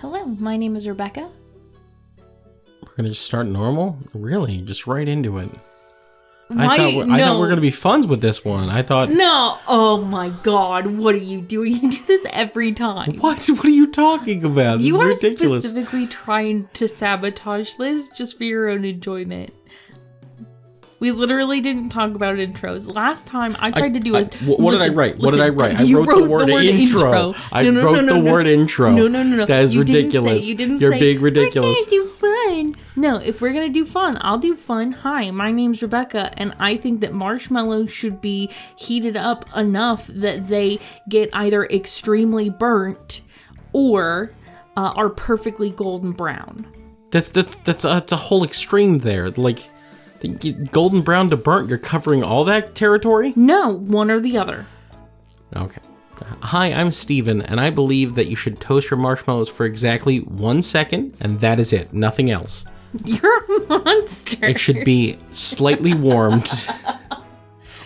Hello, my name is Rebecca. We're gonna just start normal? Really? Just right into it. Why? I thought no. I thought we are gonna be funs with this one. I thought No! Oh my god, what are you doing? You do this every time. what? What are you talking about? This You are ridiculous. specifically trying to sabotage Liz just for your own enjoyment. We literally didn't talk about intros. Last time I tried to do I- it. wh- what did I write? What did I write? I You wrote, the word intro. I No, no, wrote no, no, the no. word intro. No, no, no, no. That is You didn't say- you didn't You're say, being ridiculous. Do fun. No, if we're gonna do fun, I'll do fun. Hi, my name's Rebecca, and I think that marshmallows should be heated up enough that they get either extremely burnt or uh, are perfectly golden brown. That's that's that's a, that's a whole extreme there. Like the golden brown to burnt. You're covering all that territory. No, one or the other. Okay. Hi, I'm Steven, and I believe that you should toast your marshmallows for exactly one second, and that is it. Nothing else. You're a monster. It should be slightly warmed.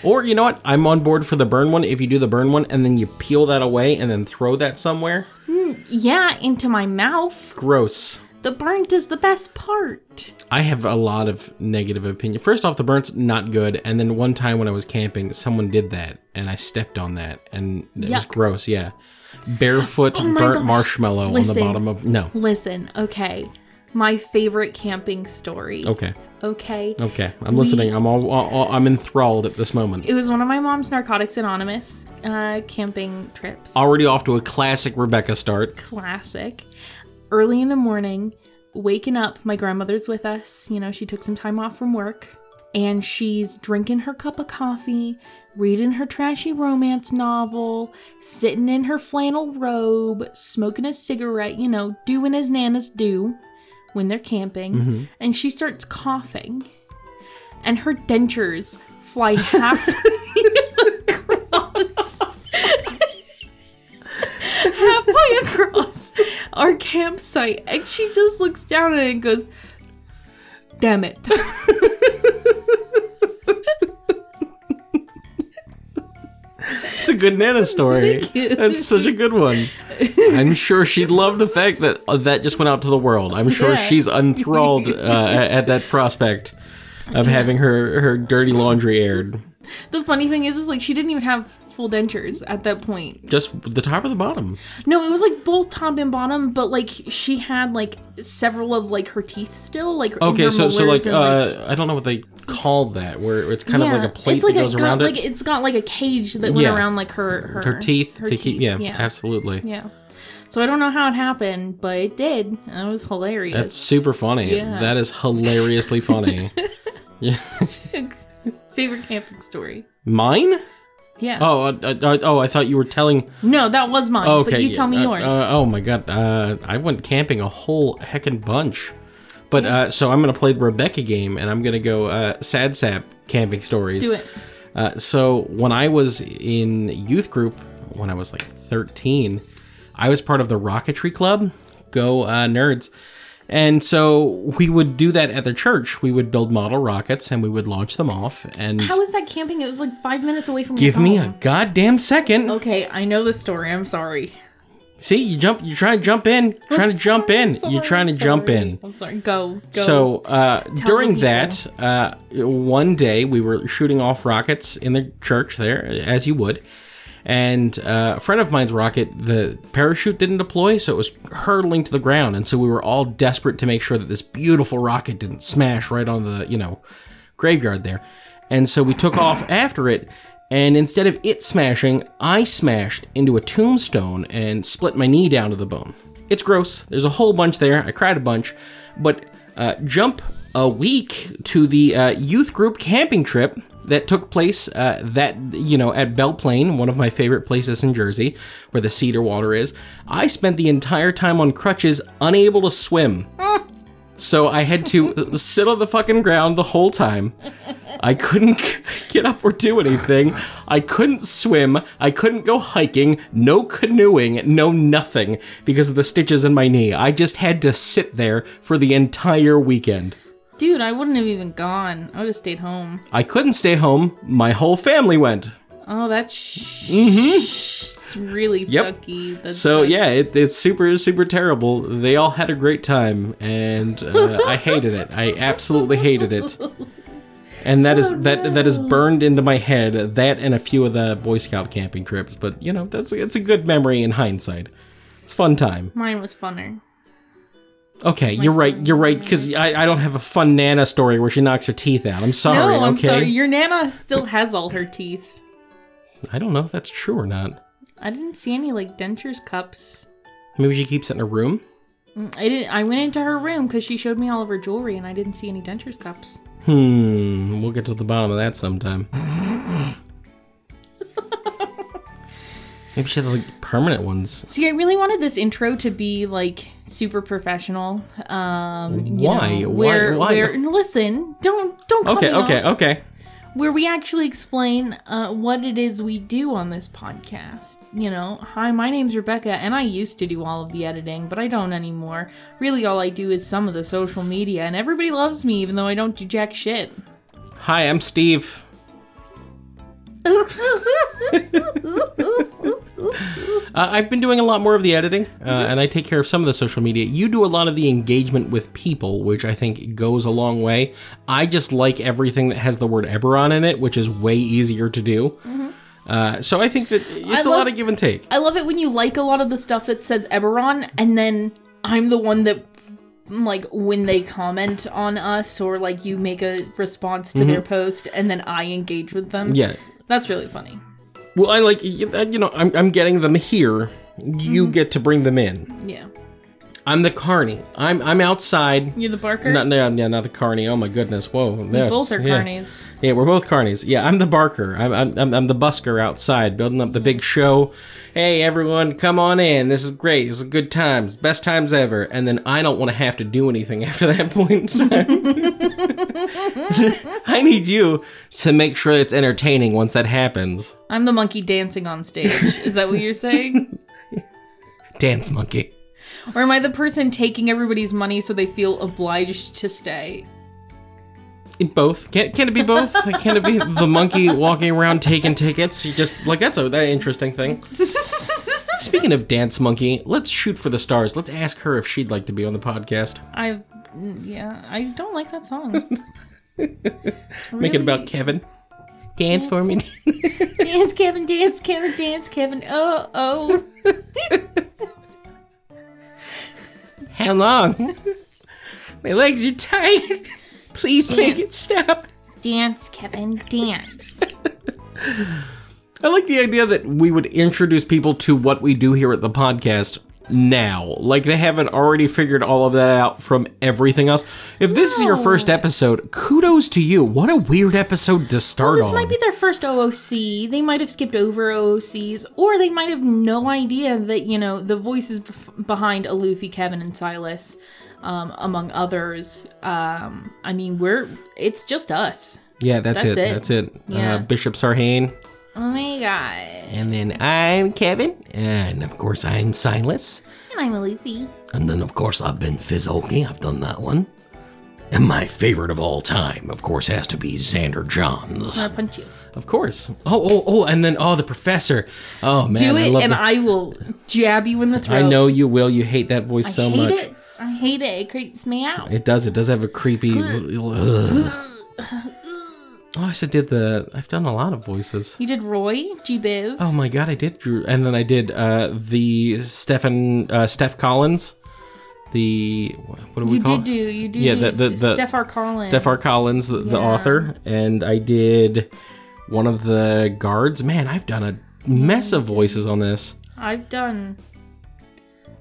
Or you know what? I'm on board for the burn one. If you do the burn one and then you peel that away and then throw that somewhere, hmm, yeah, into my mouth. gross. The burnt is the best part. I have a lot of negative opinion. First off, the burnt's not good, and then one time when I was camping, someone did that, and I stepped on that, and it was gross. Yeah, barefoot Oh burnt gosh. marshmallow on the bottom of no. Listen, okay. My favorite camping story. Okay, Okay. okay, I'm listening. I'm all, all, all- I'm enthralled at this moment. It was one of my mom's Narcotics Anonymous uh, camping trips. Already off to a classic Rebecca start. Classic. Early in the morning, waking up, my grandmother's with us. You know, she took some time off from work. And she's drinking her cup of coffee, reading her trashy romance novel, sitting in her flannel robe, smoking a cigarette, you know, doing as nanas do when they're camping. Mm-hmm. And she starts coughing. And her dentures fly half halfway across our campsite and she just looks down at it and goes damn it It's a good Nana story. That's such a good one. I'm sure she'd love the fact that uh, that just went out to the world. I'm sure Yeah. she's enthralled uh, at at that prospect of having her her dirty laundry aired. the funny thing is is like she didn't even have full dentures at that point Just the top or the bottom. no it was like both top and bottom but like she had like several of like her teeth still like Okay, so so like and, uh, I don't know what they call that, where it's kind of like a plate like that goes got, around like it. it's got like a cage that went around like her her, Her teeth her to keep. Yeah, yeah absolutely. yeah so i don't know how it happened but it did That was hilarious That's super funny. Yeah. That is hilariously funny. favorite camping story Mine? Yeah Oh, uh, uh, oh! I thought you were telling. No, that was mine. Okay, but you yeah, tell me uh, yours. uh, oh my god, uh, I went camping a whole heckin' bunch. But uh, so I'm gonna play the Rebecca game, and I'm gonna go uh, sad sap camping stories. Do it. Uh, so when I was in youth group, when I was like 13, I was part of the rocketry club. Go uh, nerds! And so we would do that at the church. We would build model rockets and we would launch them off. And How was that camping? It was like five minutes away from. give me a goddamn second. Okay, I know the story. I'm sorry. See, you jump. You're trying to jump in. Trying to jump in. You're trying to jump in. I'm sorry. Go. Go. So uh, during that, uh, one day we were shooting off rockets in the church there, as you would. And uh, a friend of mine's rocket, the parachute didn't deploy, so it was hurtling to the ground. And so we were all desperate to make sure that this beautiful rocket didn't smash right on the, you know, graveyard there. And so we took off after it. And instead of it smashing, I smashed into a tombstone and split my knee down to the bone. It's gross. There's a whole bunch there. I cried a bunch. But uh, jump a week to the uh, youth group camping trip that took place uh, that you know at Belleplain, one of my favorite places in Jersey, where the Cedar Water is. I spent the entire time on crutches, unable to swim. So I had to sit on the fucking ground the whole time. I couldn't get up or do anything. I couldn't swim. I couldn't go hiking. No canoeing. No nothing because of the stitches in my knee. I just had to sit there for the entire weekend. Dude, I wouldn't have even gone. I would have stayed home. I couldn't stay home. My whole family went. Oh, that's sh- really Yep. sucky. That's So yeah, it, it's super super terrible. They all had a great time, and uh, I hated it. I absolutely hated it. And that is that that is burned into my head. That and a few of the Boy Scout camping trips. But you know, that's it's a good memory in hindsight. It's a fun time. mine was funner. Okay, you're right. You're right because I, I don't have a fun Nana story where she knocks her teeth out. I'm sorry. no, I'm okay, sorry. Your nana still has all her teeth. I don't know if that's true or not. I didn't see any like dentures cups. Maybe she keeps it in her room. I didn't. I went into her room because she showed me all of her jewelry, and I didn't see any dentures cups. Hmm. We'll get to the bottom of that sometime. Maybe she had like permanent ones. See, I really wanted this intro to be like super professional. Um, you Why? know, Why- Where, why? Where, listen, don't don't Okay. Okay. off. Okay. Where we actually explain uh, what it is we do on this podcast. You know, hi, my name's Rebecca, and I used to do all of the editing, but I don't anymore. Really, all I do is some of the social media, and everybody loves me, even though I don't do jack shit. Hi, I'm Steve. Uh, I've been doing a lot more of the editing, uh, and I take care of some of the social media. You do a lot of the engagement with people, which I think goes a long way. I just like everything that has the word Eberron in it, which is way easier to do. Uh, so I think that it's a love- lot of give and take. I love it when you like a lot of the stuff that says Eberron, and then I'm the one that, like, when they comment on us or like you make a response to their post, and then I engage with them. Yeah. That's really funny. Well, I like you know I'm I'm getting them here. You mm-hmm. get to bring them in. Yeah. I'm the carney. I'm I'm outside. You're the barker? Not no, yeah, not the carney. Oh my goodness! Whoa, we both are yeah. carnies. Yeah, we're both carnies. Yeah, I'm the barker. I'm, I'm, I'm, I'm the busker outside, building up the big show. Hey, everyone, come on in. This is great. This is good times. Best times ever. And then I don't want to have to do anything after that point in time. I need you to make sure it's entertaining once that happens. I'm the monkey dancing on stage. Is that what you're saying? Dance monkey. Or am I the person taking everybody's money so they feel obliged to stay? Both. Can't, can it be both? Can it be the monkey walking around taking tickets? You just, like, that's a that interesting thing. Speaking of Dance Monkey, let's shoot for the stars. Let's ask her if she'd like to be on the podcast. I, yeah, I don't like that song. Make it about Kevin. Dance for me. Dance, Kevin, dance, Kevin, dance, Kevin. Uh, oh, oh. How long? My legs are tired. Please make it stop. Dance, Kevin, dance. I like the idea that we would introduce people to what we do here at the podcast now. Like they haven't already figured all of that out from everything else. If this is your first episode, kudos to you. What a weird episode to start This on. might be their first OOC. They might have skipped over OOCs, or they might have no idea that, you know, the voices bef- behind Alufi, Kevin, and Silas, um, among others. Um, I mean, we're, it's just us. yeah, that's, That's it. it. That's it. Yeah. Uh, Bishop Sarhane. Oh my god. And then I'm Kevin. And of course, I'm Silas. And I'm Alufi. And then, of course, I've been Fizzolki. I've done that one. And my favorite of all time, of course, has to be Xander Johns. Gonna punch you. Of course. Oh, oh, oh, and then, oh, the professor. Oh, man. Do I it, love and the- I will jab you in the throat. I know you will. You hate that voice so much. I so hate much. it. I hate it. It creeps me out. It does. It does have a creepy. Oh, I said did the. I've done a lot of voices. You did Roy, G Biv. Oh my god, I did Drew, and then I did uh, the Stephen uh, Steph Collins. The what do we you call did do. You did Yeah, do the- the- the- Steph R. Collins. Steph R. Collins, the, the author, and I did one of the guards. Man, I've done a mess of voices on this. I've done.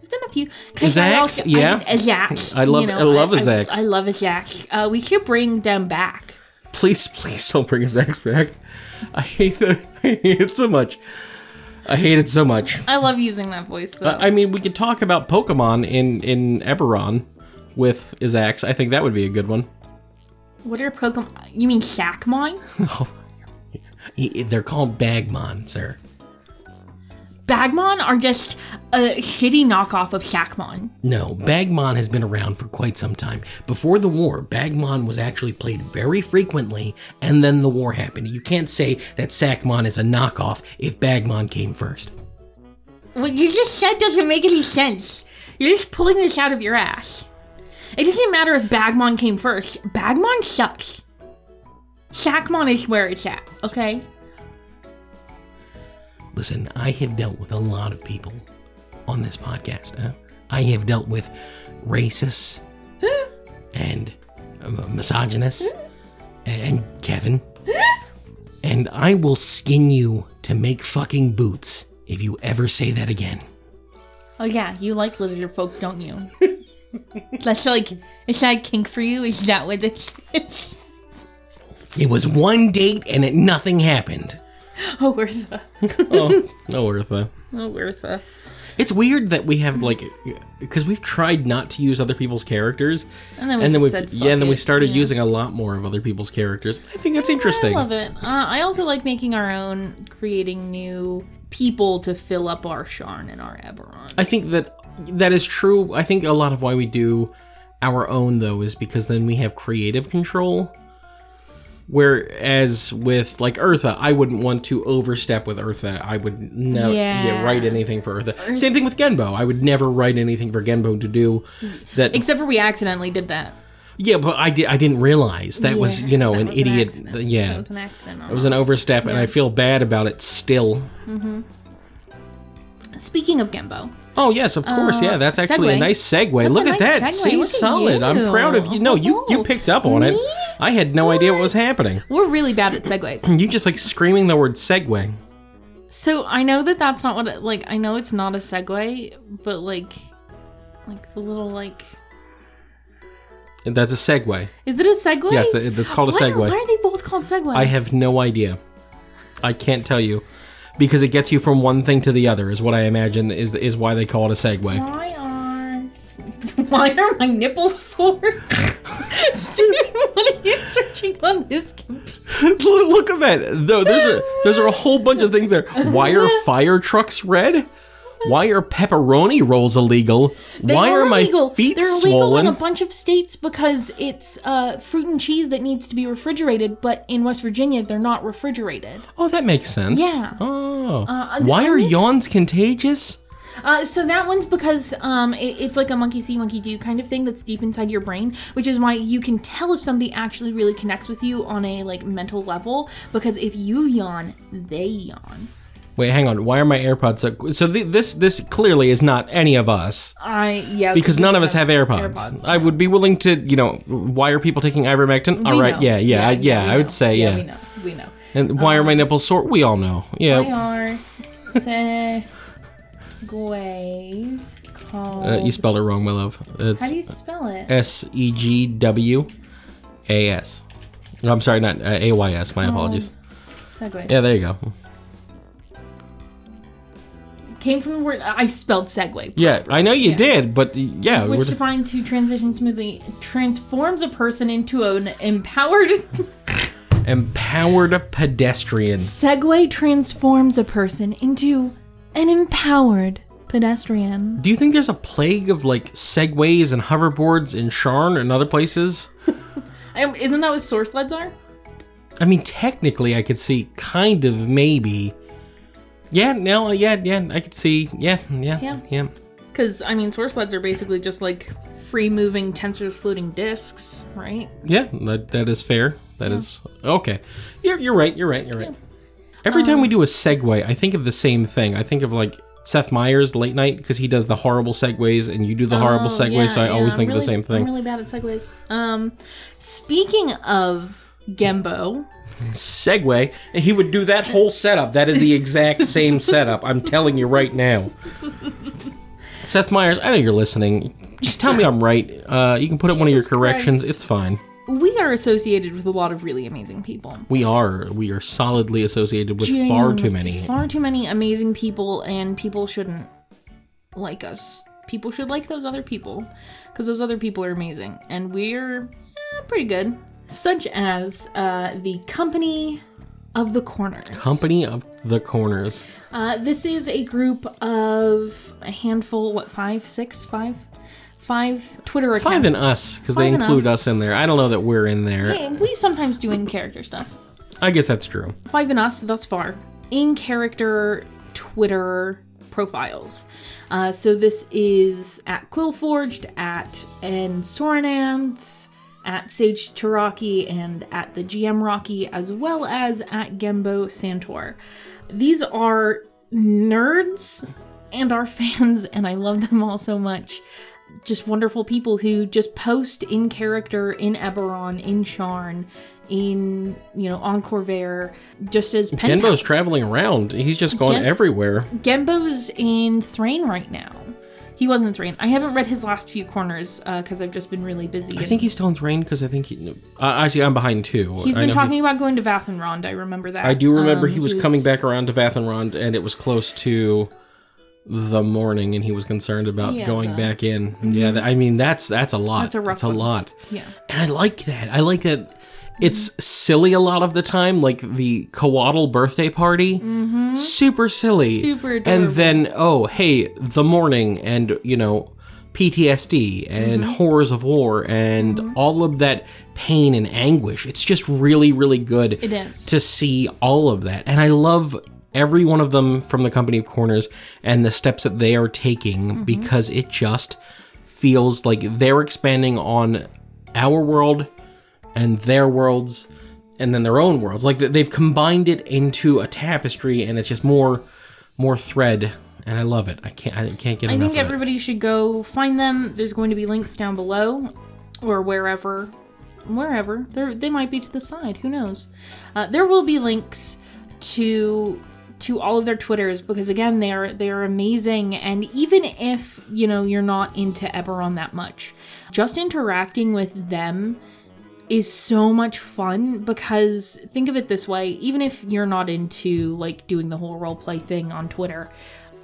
I've done a few. I also- Yeah. I, Zach. I love- you know, I love a I, Zax. I, love a Zach. Uh, we should bring them back. Please, please don't bring his ex back. I hate the. I hate it so much. I hate it so much. I love using that voice though. I mean, we could talk about Pokemon in in Eberron with Izax. I think that would be a good one. what are Pokemon? You mean Shackmon? He- They're called Bagmon, sir. Bagmon are just a shitty knockoff of Shakmon. No, Bagmon has been around for quite some time. Before the war, Bagmon was actually played very frequently, and then the war happened. You can't say that Sackmon is a knockoff if Bagmon came first. What you just said doesn't make any sense. You're just pulling this out of your ass. It doesn't matter if Bagmon came first. Bagmon sucks. Shakmon is where it's at, okay? Listen, I have dealt with a lot of people on this podcast. huh? I have dealt with racists and uh, misogynists and Kevin. And I will skin you to make fucking boots if you ever say that again. Oh yeah, you like lizard folk, don't you? That's like, is that a kink for you? Is that what this is? It was one date and it nothing happened. Oh, Bertha. Oh, no, Eartha. Oh, Bertha. It's weird that we have like, because we've tried not to use other people's characters, And then we and then said, yeah, and then we started yeah. using a lot more of other people's characters. I think that's interesting. I love it. Uh, I also like making our own, creating new people to fill up our Sharn and our Eberron. I think that that is true. I think a lot of why we do our own though is because then we have creative control. Whereas with like Eartha, I wouldn't want to overstep with Eartha. I would never Yeah. write anything for Eartha. Same thing with Genbo. I would never write anything for Genbo to do that. Except for we accidentally did that. yeah, but I did. I didn't realize that was you know an idiot. yeah, That was an accident. it was an overstep, and I feel bad about it still. Mm-hmm. Speaking of Gembo, Oh yes, of course. yeah, that's uh, actually a nice segue. That's Look at nice that. segue. See, Look solid. I'm proud of you. No, you you Oh, picked up on it. I had no idea what was happening. we're really bad at segues. You just like screaming the word segue. So I know that that's not what it, like I know it's not a segue, but like like the little like That's a segue. is it a segue? Yes, that- that's called a Why- segue. Why are they both called segues? I have no idea. I can't tell you because it gets you from one thing to the other. Is what I imagine is is why they call it a segue. Why are why are my nipples sore? Steven, what are you searching on this computer? Look at that. Though there's a there's a whole bunch of things there. Why are fire trucks red? Why are pepperoni rolls illegal? They Why are, my illegal. feet They're illegal swollen? in a bunch of states because it's uh, fruit and cheese that needs to be refrigerated, but in West Virginia they're not refrigerated. Oh, that makes sense. Yeah. Oh. Uh, Why are yawns contagious? Uh, so that one's because um, it, it's like a monkey see, monkey do kind of thing that's deep inside your brain, which is why you can tell if somebody actually really connects with you on a like mental level. Because if you yawn, they yawn. Wait, hang on. Why are my AirPods so? So th- this this clearly is not any of us I yeah because none of us have AirPods. AirPods, I would be willing to, you know, why are people taking ivermectin? All We right, know. yeah, yeah, I, yeah. we I would say yeah. we know, we know. And why are my nipples sore? We all know. Yeah, are segues called. uh, you spelled it wrong, my love. It's How do you spell it? S E G W A S. I'm sorry, not uh, A Y S. Oh. My apologies. Segues. Yeah, there you go. Came from the word I spelled segue. Yeah, I know you did, but yeah, Which we're defined to transition smoothly transforms a person into an empowered empowered pedestrian. Segway transforms a person into an empowered pedestrian. Do you think there's a plague of like segways and hoverboards in Sharn and other places? Um, isn't that what soarsleds are? I mean, technically, I could see kind of maybe. Yeah, no, yeah, yeah, I could see. Yeah, yeah, Yeah. yeah. Because I mean, soarsleds are basically just like free moving Tenser floating discs, right? Yeah, that, that is fair. That is okay. You're, you're right. You're right. You're right. Every time we do a segue, I think of the same thing. I think of like Seth Meyers late night because he does the horrible segues and you do the horrible Oh, segues. yeah, so I yeah, always I'm think of the really- same I'm thing. really bad at segues. Um, speaking of Gembo, segue, and he would do that whole setup. That is the exact same setup. I'm telling you right now. Seth Meyers, I know you're listening. Just tell me I'm right. Uh, you can put up one of your Jesus corrections. Christ. It's fine. we are associated with a lot of really amazing people. We are we are solidly associated with far too many. Far too many amazing people, and people shouldn't like us. People should like those other people because those other people are amazing, and we're eh, pretty good. Such as uh, the company of the Corners. Company of the Corners. Uh, this is a group of a handful, what, five, six, five? Five Twitter accounts. Five and us, because they include us. us in there. I don't know that we're in there. Hey, we sometimes do in character stuff. I guess that's true. Five and us thus far. In character Twitter profiles. Uh, so this is at Quillforged, at N Sorananth, at Sage Taraki, and at the GM Rocky, as well as at Gembo Santor. These are nerds and our fans, and I love them all so much. Just wonderful people who just post in character in Eberron, in Sharn, in you know on Khorvaire, just as pen Genbo's traveling around. He's just going Gen- everywhere. Genbo's in Thrane right now. He was in Thrane. I haven't read his last few corners because I've just been really busy. I think he's still in Thrane because I think he. Uh, I see. I'm behind too. He's been talking about going to Vathirond. I remember that. I do remember Um, he was coming back around to Vathirond, and it was close to the morning, and he was concerned about Yeah, going the- back in. Yeah, th- I mean that's that's a lot. That's a rough That's a lot. Yeah. And I like that. I like that. It's silly a lot of the time, like the Coatl birthday party. Mm-hmm. Super silly. Super And then, oh, hey, the morning, and you know, PTSD and Mm-hmm. horrors of war and all of that pain and anguish. It's just really, really good It is. to see all of that. And I love every one of them from the Company of Corners and the steps that they are taking Mm-hmm. because it just feels like they're expanding on our world and their worlds and then their own worlds. Like they've combined it into a tapestry and it's just more more thread and I love it. I can't I can't get I think it. everybody should go find them. There's going to be links down below or wherever. Wherever. They might be to the side. Who knows? Uh, there will be links to to all of their twitters because again they are they are amazing and even if you know you're not into Eberron that much just interacting with them is so much fun because think of it this way even if you're not into like doing the whole role play thing on Twitter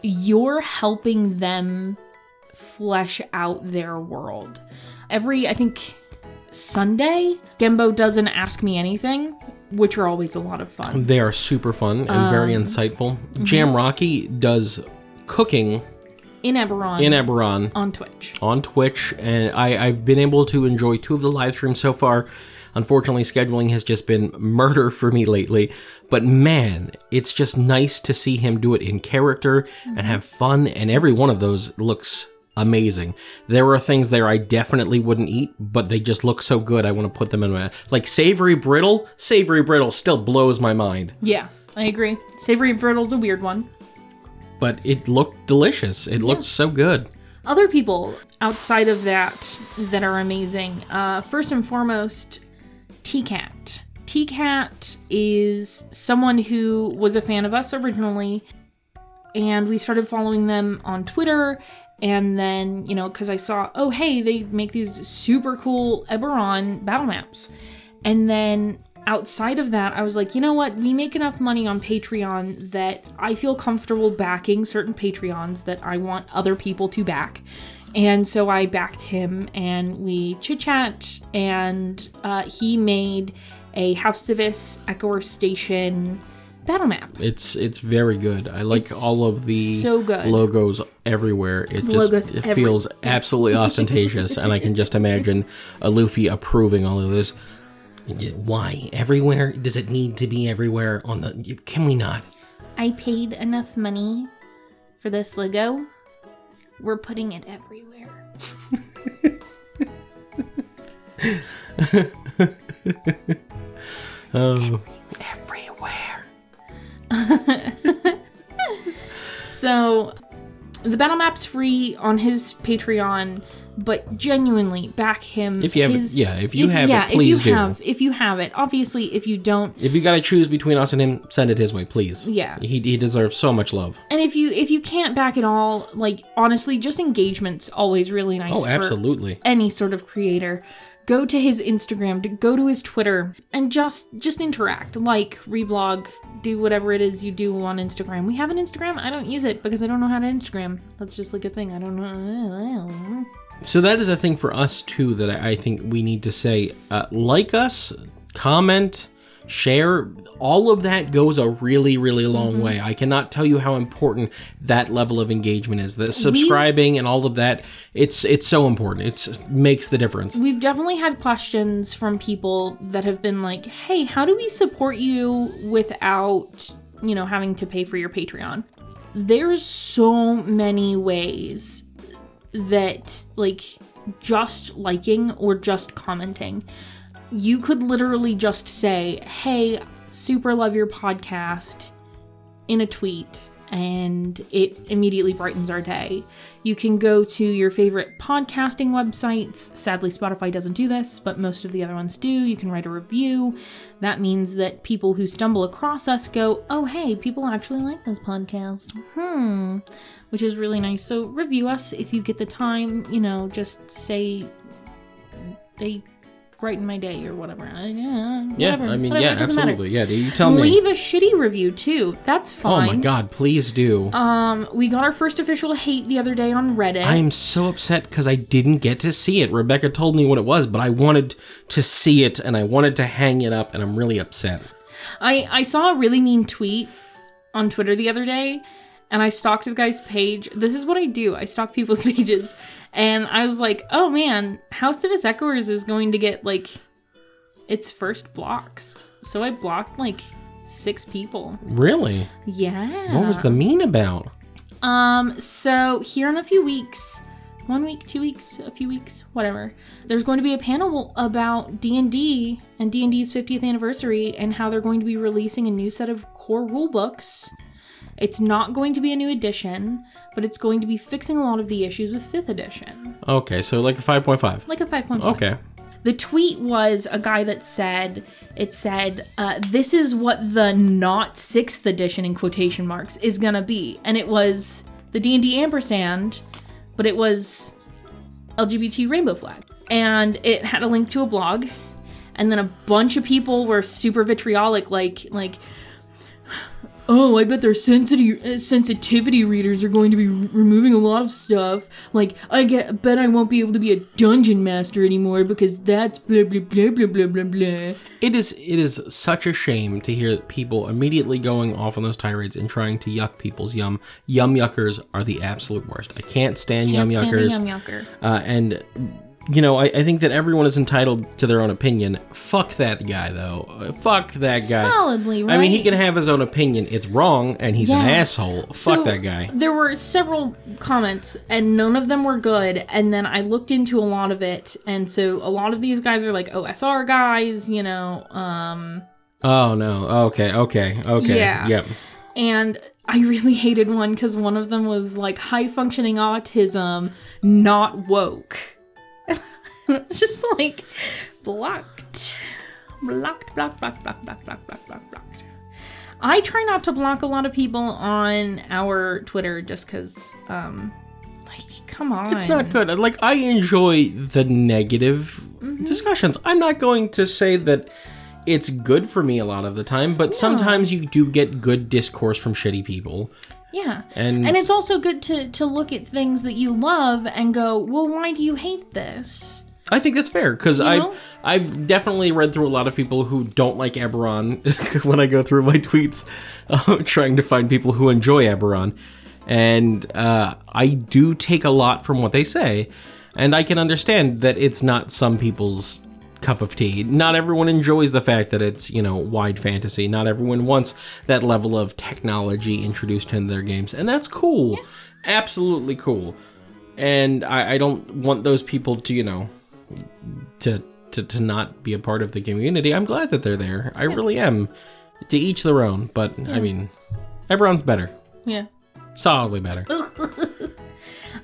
you're helping them flesh out their world. Every, I think, Sunday, Gembo doesn't ask me anything, which are always a lot of fun. They are super fun and very Um, insightful. mm-hmm. GM Rocky does cooking In Eberron, in Eberron on Twitch. on Twitch, and I, I've been able to enjoy two of the live streams so far. Unfortunately, scheduling has just been murder for me lately. But man, it's just nice to see him do it in character and have fun, and every one of those looks amazing. There are things there I definitely wouldn't eat, but they just look so good. I want to put them in my like savory brittle. Savory brittle still blows my mind, Yeah, I agree. Savory brittle's a weird one. But it looked delicious. It looked so good. Other people outside of that that are amazing. Uh, first and foremost, TCAT. TCAT is someone who was a fan of us originally, and we started following them on Twitter. And then, you know, because I saw, oh, hey, they make these super cool Eberron battle maps. And then outside of that, I was like, you know what? We make enough money on Patreon that I feel comfortable backing certain Patreons that I want other people to back. And so I backed him and we chit chat, and uh, he made a House Sivis Echoer Station battle map. It's it's very good. I like It's all of the so good. logos everywhere. It just it every- feels absolutely ostentatious, and I can just imagine Alufi approving all of this. Why everywhere? Does it need to be everywhere? On the can we not? I paid enough money for this Lego. We're putting it everywhere. Oh, everywhere. So the battle map's free on his Patreon, but genuinely back him. If you have it- yeah, if you have it, yeah, please if you do. have, if you have it. Obviously, if you don't, If you got to choose between us and him, send it his way, please. Yeah. he he deserves so much love. and if you if you can't back it all, like honestly, just engagement's always really nice. Oh, absolutely. any sort of creator go to his instagram to go to his twitter and just just interact. Like reblog do whatever it is you do on instagram. We have an instagram. I don't use it because i don't know how to instagram. That's just like a thing. I don't know. So that is a thing for us too that I, think we need to say. Uh, like us, comment, share. All of that goes a really, really long Mm-hmm. way. I cannot tell you how important that level of engagement is. The subscribing and all of that, it's it's so important. It's makes the difference. We've definitely had questions from people that have been like, "Hey, how do we support you without, you know, having to pay for your Patreon?" There's so many ways that like just liking or just commenting. You could literally just say, "Hey, super love your podcast." in a tweet and it immediately brightens our day. You can go to your favorite podcasting websites. Sadly, Spotify doesn't do this, but most of the other ones do. You can write a review. That means that people who stumble across us go, oh, hey, people actually like this podcast. Hmm. Which is really nice. So review us if you get the time. You know, just say they brighten my day or whatever. Uh, Yeah, Yeah, whatever, I mean, whatever, yeah, doesn't matter. absolutely. Yeah, you tell me. Leave a shitty review too. That's fine. Oh my god, please do. Um, we got our first official hate the other day on Reddit. I'm so upset because I didn't get to see it. Rebecca told me what it was, but I wanted to see it and I wanted to hang it up, and I'm really upset. I I saw a really mean tweet on Twitter the other day, and I stalked the guy's page. This is what I do. I stalk people's pages, and I was like, oh man, House Sivis Echoers is going to get like its first blocks. So I blocked like six people. Really? Yeah. What was the mean about? Um, so here in a few weeks, one week, two weeks, a few weeks, whatever, there's going to be a panel about D&D and D&D's 50th anniversary and how they're going to be releasing a new set of core rule books. It's not going to be a new edition, but it's going to be fixing a lot of the issues with 5th edition, Okay, so like a 5.5. like a 5.5. Okay. The tweet was a guy that said, it said, uh, this is what the not 6th edition in quotation marks is gonna be. And it was the D&D ampersand, but it was LGBT rainbow flag. And it had a link to a blog. And then a bunch of people were super vitriolic, like, like, oh, I bet their sensitivity uh, sensitivity readers are going to be re- removing a lot of stuff. Like, I get, bet I won't be able to be a dungeon master anymore because that's blah blah blah blah blah blah blah. It is it is such a shame to hear people immediately going off on those tirades and trying to yuck people's yum. Yum yuckers are the absolute worst. I can't stand yum Can't stand yuckers. yum yucker. Uh, and you know, I, I think that everyone is entitled to their own opinion. Fuck that guy, though. Fuck that guy. Solidly, right? I mean, he can have his own opinion. It's wrong, and he's an Yeah. asshole. Fuck So, that guy. There were several comments, and none of them were good. And then I looked into a lot of it, and so a lot of these guys are like OSR guys, you know. Um, Oh no. Okay. Okay. Okay. Yeah. Yep. and I really hated one because one of them was like high functioning autism, not woke. it's just like blocked, blocked, blocked, blocked, blocked, blocked, blocked, blocked, blocked, blocked. I try not to block a lot of people on our Twitter just because, um, like, come on. It's not good. Like I enjoy the negative Mm-hmm. discussions. I'm not going to say that it's good for me a lot of the time, but sometimes you do get good discourse from shitty people. Yeah. And- and it's also good to to look at things that you love and go, "Well, why do you hate this?" I think that's fair because I've know? I've definitely read through a lot of people who don't like Eberron when I go through my tweets, uh, trying to find people who enjoy Eberron, and uh, I do take a lot from what they say, and I can understand that it's not some people's cup of tea. Not everyone enjoys the fact that it's you know wide fantasy. Not everyone wants that level of technology introduced into their games, and that's cool, absolutely cool. And I, I don't want those people to you know to, to to not be a part of the community. I'm glad that they're there. I really am. To each their own, but I mean, everyone's better, Yeah. solidly better.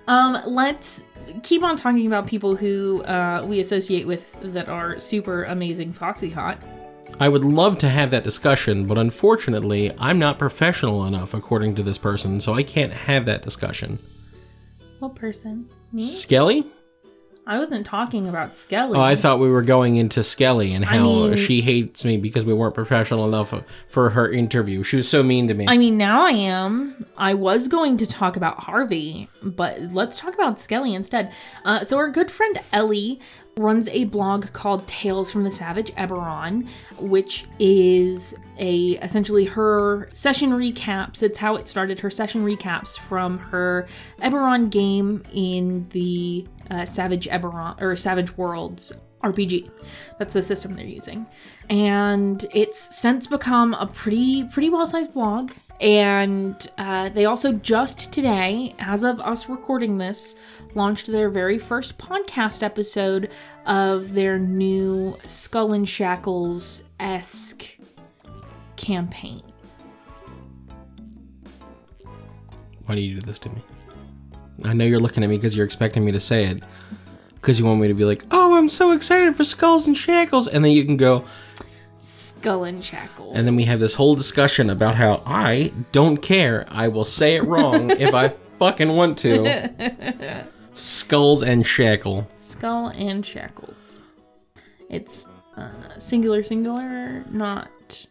Um, let's keep on talking about people who uh, we associate with that are super amazing foxy hot. I would love to have that discussion, but unfortunately, I'm not professional enough, according to this person, so I can't have that discussion. What person? Me? Skelly? I wasn't talking about Skelly. Oh, I thought we were going into Skelly and how mean- she hates me because we weren't professional enough for her interview. She was so mean to me. I mean, now I am. I was going to talk about Harvey, but let's talk about Skelly instead. Uh, so, our good friend Ellie runs a blog called Tales from the Savage Eberron, which is a essentially her session recaps. It's how it started. Her session recaps from her Eberron game in the uh, Savage Eberron or Savage Worlds RPG. That's the system they're using, and it's since become a pretty pretty well sized blog. And uh, they also just today, as of us recording this, launched their very first podcast episode of their new Skull and Shackles esque campaign. Why do you do this to me? I know you're looking at me because you're expecting me to say it. Because you want me to be like, oh, I'm so excited for Skulls and Shackles. And then you can go, Skull and Shackles. and then we have this whole discussion about how I don't care. I will say it wrong if I fucking want to. Skulls and Shackle. Skull and Shackles. It's uh, singular, singular, not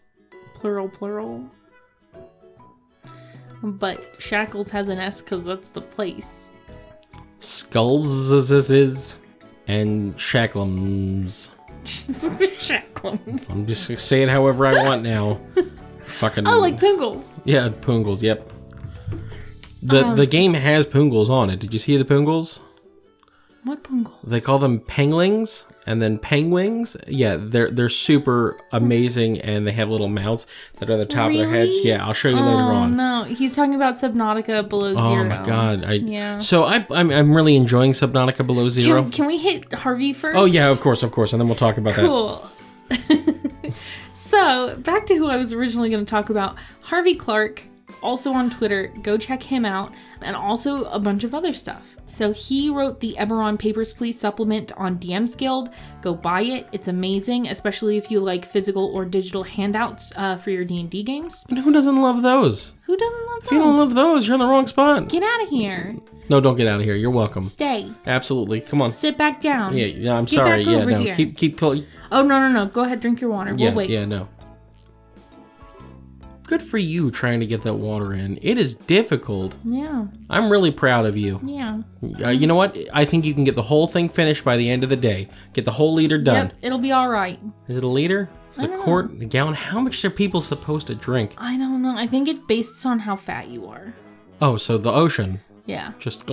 plural, plural. But Shackles has an S because that's the place. Skulls and Shacklums. Shackles. I'm just gonna say it however I want now. Fucking. Oh, like Pungles. Yeah, Poongles, yep. The Um, the game has Poongles on it. Did you see the Poongles? What Pungles? They call them penglings and then penguins. Yeah, they're they're super amazing and they have little mouths that are the top of their heads. Yeah, I'll show you later Oh on. no, he's talking about Subnautica Below Oh Zero. my god! I, Yeah. So I, I'm I'm really enjoying Subnautica Below Zero. Can, can we hit Harvey first? oh yeah, of course, of course, and then we'll talk about that. Cool. so, back to who I was originally going to talk about Harvey Clark, also on Twitter. Go check him out, and also a bunch of other stuff. So, he wrote the Eberron Papers, Please supplement on DM's Guild. Go buy it. It's amazing, especially if you like physical or digital handouts uh, for your D&D games. And who doesn't love those? Who doesn't love those? If you don't love those, you're in the wrong spot. Get out of here. No, don't get out of here. You're welcome. Stay. Absolutely. Come on. Sit back down. Yeah, yeah. I'm Get sorry. Yeah, no. here. Keep keep pull- Oh, no, no, no. Go ahead, drink your water. We'll Yeah, wait. yeah, no. Good for you trying to get that water in. It is difficult. Yeah. I'm really proud of you. Yeah. Uh, you know what? I think you can get the whole thing finished by the end of the day. Get the whole liter done. Yep, it'll be all right. Is it a liter? Is the quart? A gallon? How much are people supposed to drink? I don't know. I think it based on how fat you are. Oh, so the ocean. Yeah. Just.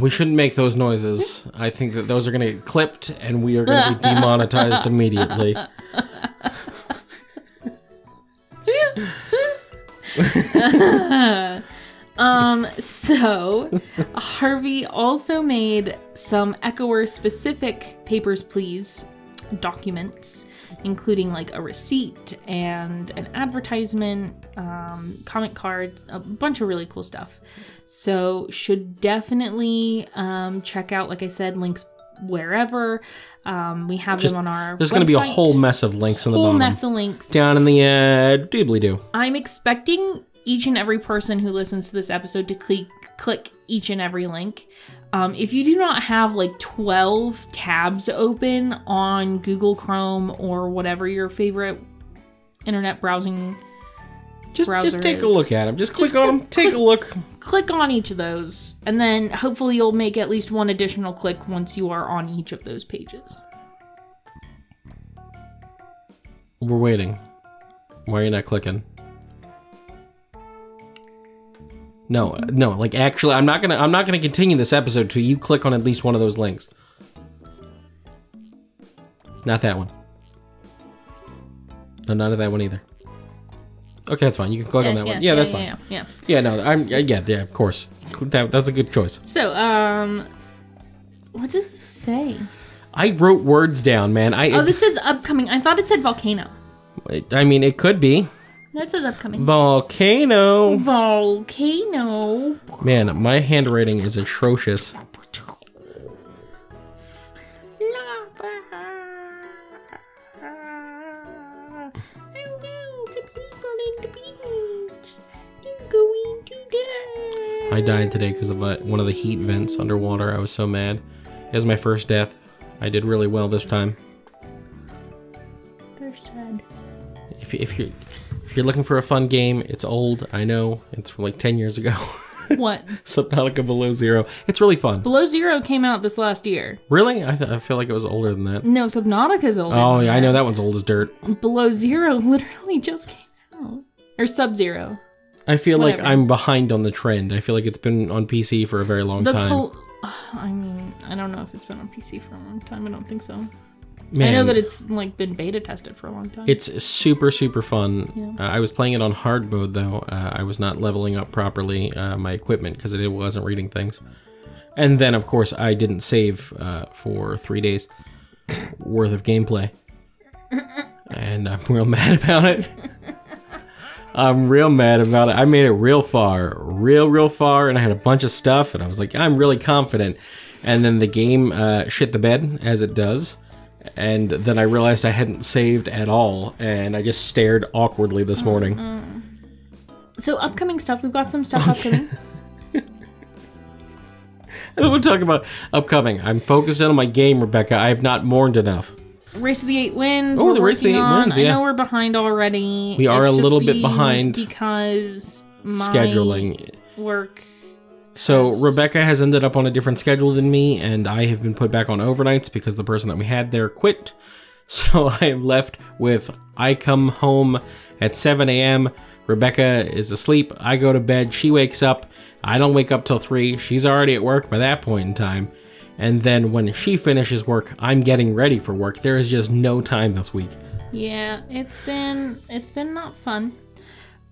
We shouldn't make those noises. I think that those are going to get clipped and we are going to be demonetized immediately. Um, so Harvey also made some Echoer specific papers, please documents, including like a receipt and an advertisement, um, comment cards, a bunch of really cool stuff. So, should definitely um, check out, like I said, links wherever. Um, we have them on our There's going to be a whole mess of links in the whole bottom. mess of links. Down in the uh, doobly doo. I'm expecting each and every person who listens to this episode to click click each and every link. Um, if you do not have like 12 tabs open on Google Chrome or whatever your favorite internet browsing, Just, browser just take a look at them. Just click Just on click- them. Take a look. click on each of those, and then hopefully you'll make at least one additional click once you are on each of those pages. We're waiting. Why are you not clicking? No, no. Like actually, I'm not gonna. I'm not gonna continue this episode till you click on at least one of those links. Not that one. No, not that one either. Okay, that's fine. You can click on that one. Yeah, that's fine. yeah, yeah. Yeah, no, I'm. Yeah, yeah, yeah of course. That, that's a good choice. So, um, what does this say? I wrote words down, man. I. Oh, this is upcoming. I thought it said volcano. I mean, it could be it says upcoming. volcano. Volcano. Man, my handwriting is atrocious. I died today because of uh, one of the heat vents underwater. I was so mad. It was my first death. I did really well this time. They're sad. If, if you're if you're looking for a fun game, it's old. I know it's from like ten years ago. what? Subnautica Below Zero. It's really fun. Below Zero came out this last year. Really? I, th- I feel like it was older than that. No, Subnautica's older. Oh, yeah, I know that one's old as dirt. Below Zero literally just came out. Or Sub Zero. I feel like I'm behind on the trend. I feel like it's been on PC for a very long That's time. whole. I mean, I don't know if it's been on PC for a long time. I don't think so. Man, I know that it's like been beta tested for a long time. It's super super fun. Yeah. Uh, I was playing it on hard mode though. Uh, I was not leveling up properly uh, my equipment because it wasn't reading things. And then of course I didn't save uh, for three days worth of gameplay, and I'm real mad about it. I'm real mad about it. I made it real far, real real far, and I had a bunch of stuff, and I was like, I'm really confident. And then the game uh, shit the bed as it does and then I realized I hadn't saved at all, and I just stared awkwardly this morning. so upcoming stuff. We've got some stuff upcoming. I don't want to talk about upcoming. I'm focused on my game, Rebecca. I have not mourned enough. Race of the Eight Winds. Oh, the Race of the Eight on. Wins, I know we're behind already. We are It's a little bit behind. because my Scheduling. work. So Yes. Rebecca has ended up on a different schedule than me, and I have been put back on overnights because the person that we had there quit. So I am left with I come home at 7 a.m. Rebecca is asleep. I go to bed. She wakes up. I don't wake up till 3. She's already at work by that point in time. And then when she finishes work, I'm getting ready for work. There is just no time this week. Yeah, it's been it's been not fun,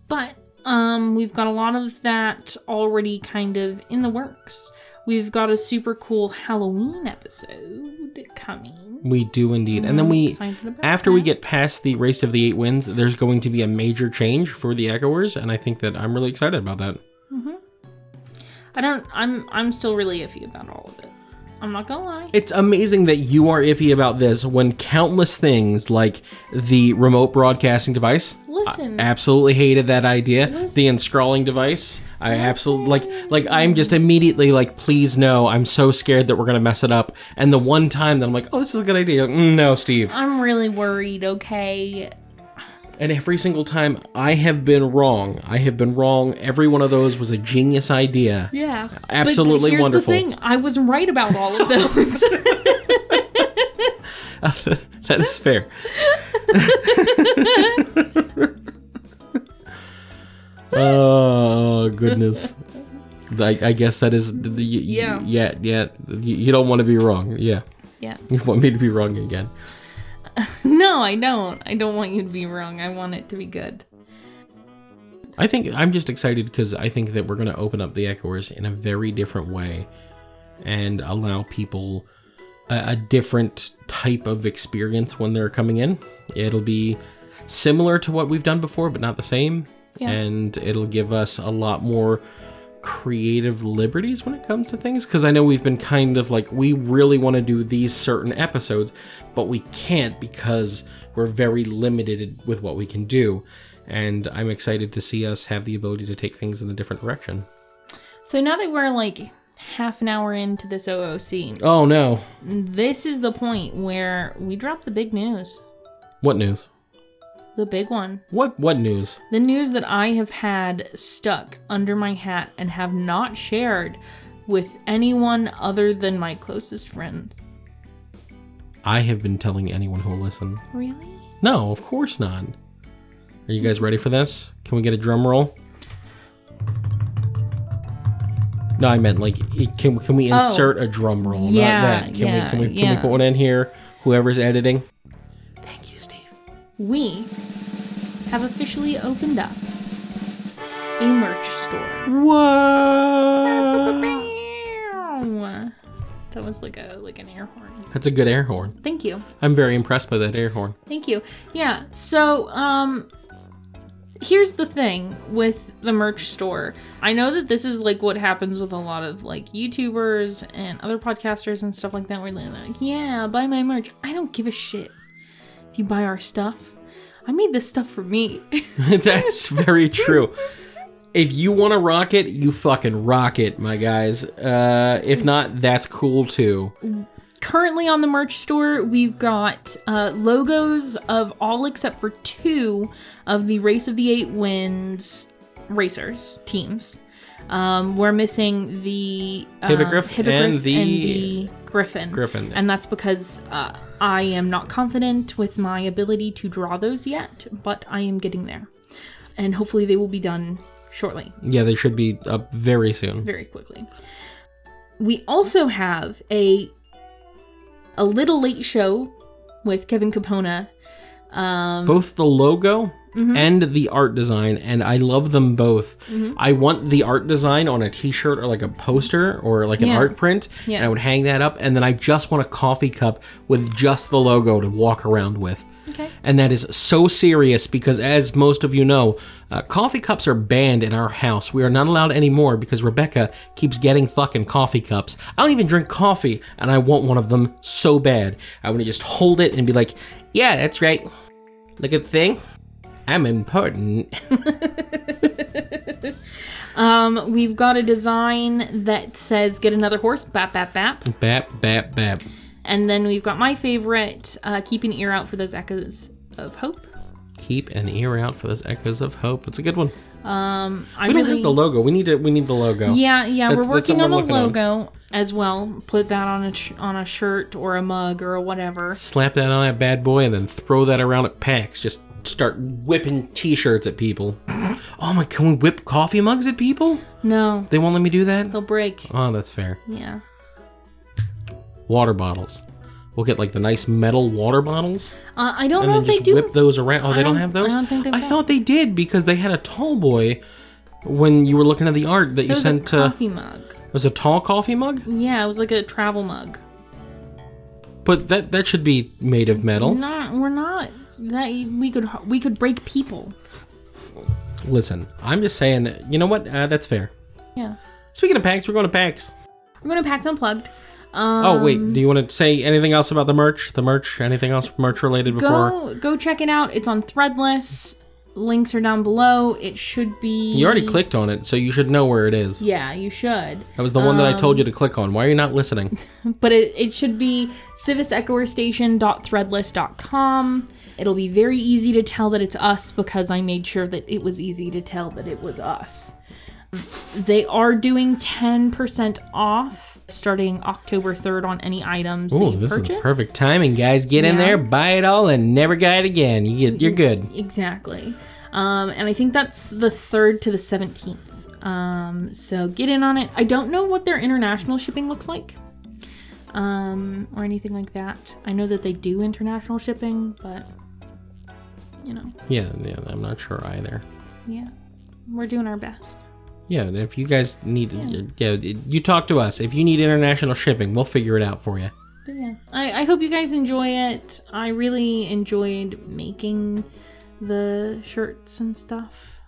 but um, we've got a lot of that already kind of in the works. We've got a super cool Halloween episode coming. We do indeed. And then we, after we get past the race of the eight winds, there's going to be a major change for the Echoers, and I think that I'm really excited about that. Mhm. I don't. I'm I'm still really iffy about all of it. I'm not gonna lie. It's amazing that you are iffy about this when countless things like the remote broadcasting device. Listen, Absolutely hated that idea. Listen. The inscrawling device. I absolutely like like I'm just immediately like please no, I'm so scared that we're to mess it up. And the one time that I'm like, "Oh, this is a good idea." Mm, no, Steve. I'm really worried. Okay, And every single time I have been wrong. I have been wrong. Every one of those was a genius idea. yeah, Absolutely but here's wonderful. The thing, I was right about all of those. that is fair. oh goodness. I, I guess that is the, Yeah. yeah yeah you don't want to be wrong yeah yeah. you want me to be wrong again No, I don't. I don't want you to be wrong. I want it to be good. I think I'm just excited because I think that we're going to open up the Echoers in a very different way and allow people a, a different type of experience when they're coming in. It'll be similar to what we've done before, but not the same. Yeah. And it'll give us a lot more creative liberties when it comes to things because I know we've been kind of like we really want to do these certain episodes, but we can't because we're very limited with what we can do. And I'm excited to see us have the ability to take things in a different direction. So now that we're like half an hour into this OOC, Oh no. this is the point where we drop the big news. What news? The big one. What what news? The news that I have had stuck under my hat and have not shared with anyone other than my closest friends. I have been telling anyone who will listen. Really? No, of course not. Are you guys ready for this? Can we get a drum roll? No, I meant like can can we oh. insert a drum roll? Oh. Yeah, not that. Can yeah, we can we can we put one in here? Whoever's editing. Thank you, Steve. We have officially opened up a merch store. Whoa! That was like a like an air horn. That's a good air horn. Thank you. I'm very impressed by that air horn. Thank you. Yeah. So, um here's the thing with the merch store. I know that this is like what happens with a lot of like YouTubers and other podcasters and stuff like that where they're like, "Yeah, buy my merch." I don't give a shit if you buy our stuff. I made this stuff for me. That's very true. If you want to rock it, you fucking rock it, my guys. Uh, if not, that's cool too. Currently on the merch store, we've got uh, logos of all except for two of the Race of the Eight Winds racers teams. Um, we're missing the um, Hippogriff hippogriff and the- griffin. Griffin. And that's because uh, I am not confident with my ability to draw those yet, but I am getting there. And hopefully they will be done shortly, Yeah, they should be up very soon. very quickly. We also have a a little late show with Kevin Capona. Um, Both the logo Mm-hmm. and the art design, and I love them both. I want the art design on a T-shirt or like a poster or like an Yeah. art print, Yeah. and I would hang that up. And then I just want a coffee cup with just the logo to walk around with. okay. And that is so serious because, as most of you know, uh, coffee cups are banned in our house. We are not allowed anymore because Rebecca keeps getting fucking coffee cups. I don't even drink coffee, and I want one of them so bad. I want to just hold it and be like, yeah, that's right. Look at the thing. I'm important. Um, we've got a design that says "Get another horse." Bap bap bap. bap, bap, bap. And then we've got my favorite, uh, keep an ear out for those echoes of hope. Keep an ear out for those echoes of hope. It's a good one. Um, I We don't really, have the logo. We need to. We need the logo. yeah, yeah, That's- we're working on a logo as well. Put that on a sh- on a shirt or a mug or whatever. slap that on that bad boy and then throw that around at PAX. Just start whipping t-shirts at people. oh my, can we whip coffee mugs at people? No, They won't let me do that? they'll break. Oh, that's fair. Yeah. Water bottles. We'll get like the nice metal water bottles Uh, I don't and know then if they just do. whip those around. Oh, they don't, don't- have those? I don't think they've I thought they did because they had a tall boy when you were looking at the art that you It was a sent to. coffee mug. It was a tall coffee mug? Yeah, it was like a travel mug. But that that should be made of metal. Not, we're not. That we could we could break people. Listen, I'm just saying, you know what? Uh, that's fair. Yeah. Speaking of PAX, we're going to PAX. We're going to PAX Unplugged. Um, Oh wait, do you want to say anything else about the merch? The merch? Anything else merch related before? Go go check it out. It's on Threadless. Links are down below. It should be. You already clicked on it, so you should know where it is. Yeah, you should. That was the one that I told Um, you to click on. Why are you not listening? But it, it should be sivisechoerstation.threadless.com. It'll be very easy to tell that it's us because I made sure that it was easy to tell that it was us. They are doing 10% off starting October 3rd on any items that Ooh, this purchase. is perfect timing, guys. Get in there, buy it all, and never buy it again. You get, you're good. Exactly. Um, and I think that's the 3rd to the 17th. Um, so get in on it. I don't know what their international shipping looks like um, or anything like that. I know that they do international shipping, but, you know, Yeah, yeah. I'm not sure either. yeah, we're doing our best. Yeah, and if you guys need, yeah, you talk to us. If you need international shipping, we'll figure it out for you. But yeah, I, I hope you guys enjoy it. I really enjoyed making the shirts and stuff.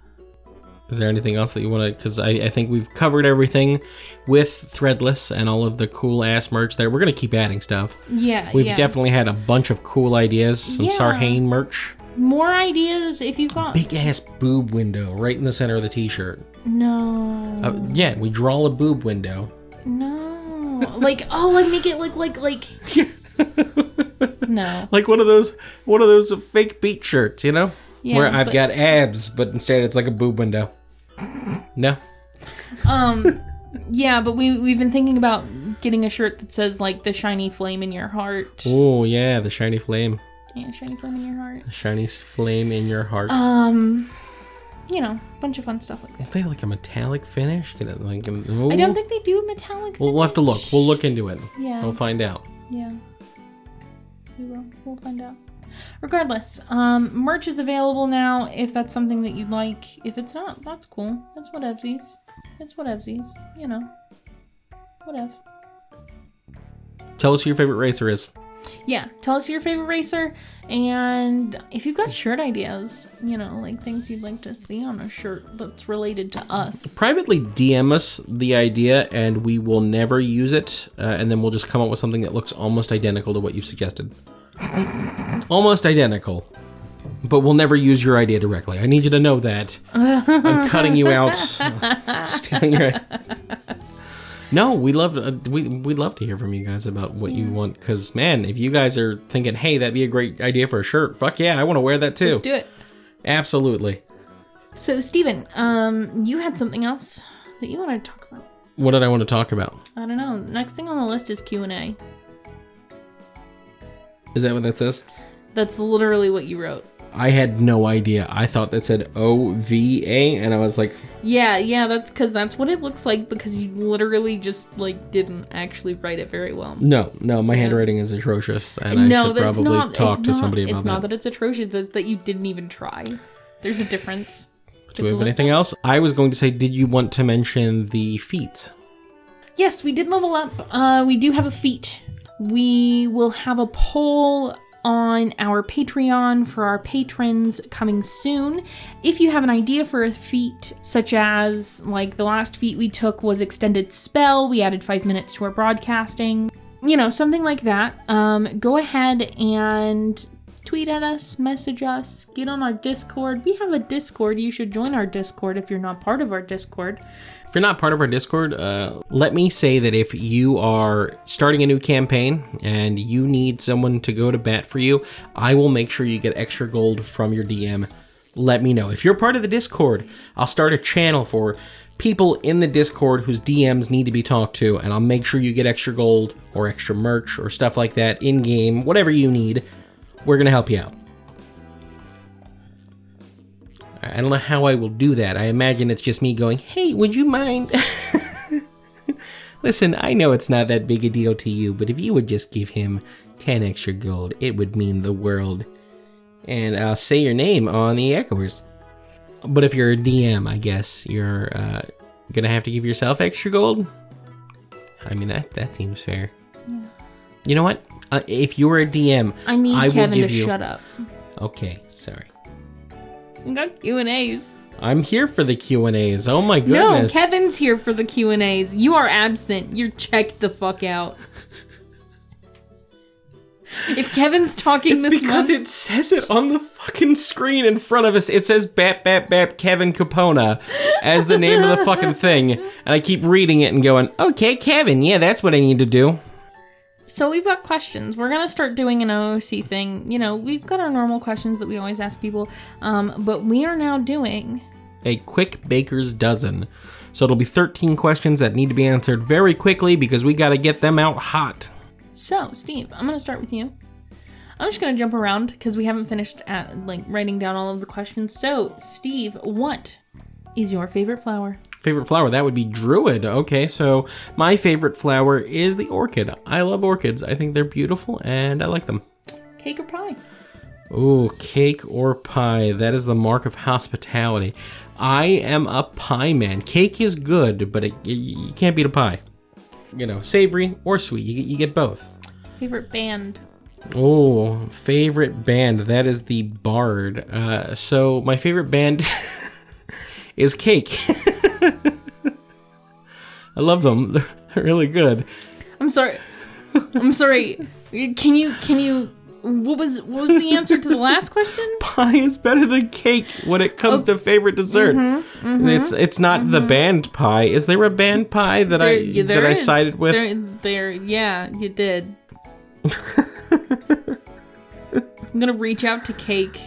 Is there anything else that you want to? Because I, I think we've covered everything with Threadless and all of the cool ass merch there. We're gonna keep adding stuff. Yeah, We've yeah. definitely had a bunch of cool ideas. Some Yeah. Sarhane merch. More ideas if you've got Big ass boob window right in the center of the t-shirt. no. Uh, yeah, we draw a boob window. No, like oh, like make it look like like. no, Like one of those one of those fake beat shirts, you know? Yeah, Where I've but- got abs, but instead it's like a boob window. No. um, yeah, but we we've been thinking about getting a shirt that says like the shiny flame in your heart. Oh yeah, the shiny flame. Yeah, shiny flame in your heart. A shiny flame in your heart. Um, you know, bunch of fun stuff like that. Is they like a metallic finish? Get it like um, I don't think they do metallic. We'll, we'll have to look. We'll look into it. Yeah. We'll find out. Yeah. We will. We'll find out. Regardless, um, merch is available now if that's something that you'd like. If it's not, that's cool. That's whatevsies. It's whatevsies. You know. Whatever. Tell us who your favorite racer is. Yeah, tell us your favorite racer, and if you've got shirt ideas, you know, like things you'd like to see on a shirt that's related to us. Privately DM us the idea, and we will never use it. Uh, and then we'll just come up with something that looks almost identical to what you've suggested. almost identical. But we'll never use your idea directly. I need you to know that. I'm cutting you out. Stealing your. No, we love uh, we we'd love to hear from you guys about what you want. Because man, if you guys are thinking, hey, that'd be a great idea for a shirt. Fuck yeah, I want to wear that too. Let's do it. Absolutely. So, Steven, um, you had something else that you wanted to talk about? What did I want to talk about? I don't know. Next thing on the list is Q and A. Is that what that says? That's literally what you wrote. I had no idea. I thought that said O V A, and I was like, Yeah, yeah, that's because that's what it looks like because you literally just like didn't actually write it very well. no, no, my handwriting is atrocious, and I no, should that's probably not. talk to not, somebody about It's that. It's not that it's atrocious; it's that you didn't even try. There's a difference. Do we have anything else? I was going to say, did you want to mention the feats? Yes, we did level up. Uh, we do have a feat. We will have a poll on our Patreon for our patrons coming soon. If you have an idea for a feat, such as like the last feat we took was extended spell, we added five minutes to our broadcasting, you know, something like that, um, go ahead and tweet at us, message us, get on our Discord. We have a Discord. You should join our Discord if you're not part of our Discord. If you're not part of our Discord, uh, let me say that if you are starting a new campaign and you need someone to go to bat for you, I will make sure you get extra gold from your DM. Let me know. If you're part of the Discord, I'll start a channel for people in the Discord whose DMs need to be talked to, and I'll make sure you get extra gold or extra merch or stuff like that in game, whatever you need. We're going to help you out. I don't know how I will do that. I imagine it's just me going, hey, would you mind? Listen, I know it's not that big a deal to you, but if you would just give him 10 extra gold, it would mean the world. And I'll say your name on the echoers. But if you're a DM, I guess you're uh, gonna have to give yourself extra gold. I mean that that seems fair. Yeah. You know what? Uh, if you're a DM, I need I will Kevin to give you- shut up. Okay, sorry. We got Q and A's. I'm here for the Q and A's. Oh my goodness. No! Kevin's here for the Q and A's. You are absent. You're checked the fuck out. if Kevin's talking It's this because month, it says it on the fucking screen in front of us. It says Bap Bap Bap Kevin Capona as the name of the fucking thing. And I keep reading it and going, okay, Kevin, yeah, that's what I need to do. So we've got questions. We're gonna start doing an OOC thing. You know, we've got our normal questions that we always ask people, um, but we are now doing. A quick baker's dozen. So it'll be 13 questions that need to be answered very quickly because we got to get them out hot. So, Steve, I'm gonna start with you. I'm just gonna jump around because we haven't finished at like writing down all of the questions. So, Steve, what is your favorite flower? Favorite flower, that would be druid. Okay, so my favorite flower is the orchid. I love orchids. I think they're beautiful and I like them. Cake or pie? Oh, cake or pie. That is the mark of hospitality. I am a pie man. Cake is good, but it, you can't beat a pie. You know, savory or sweet. You, get- you get both. Favorite band? Oh, favorite band. That is the Bard. Uh, so, my favorite band is Cake. I love them. They're really good. I'm sorry. I'm sorry. Can you can you what was what was the answer to the last question? pie is better than cake when it comes to favorite dessert. Mm-hmm, It's it's not the band pie. Is there a band pie that I There- yeah, there that I sided with? There, there yeah, you did. I'm gonna reach out to Cake.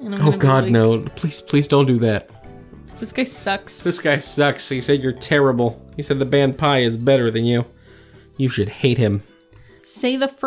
And I'm oh God, like, no! Please, please don't do that. This guy sucks. This guy sucks. He said you're terrible. He said the band pie is better than you. You should hate him. Say the first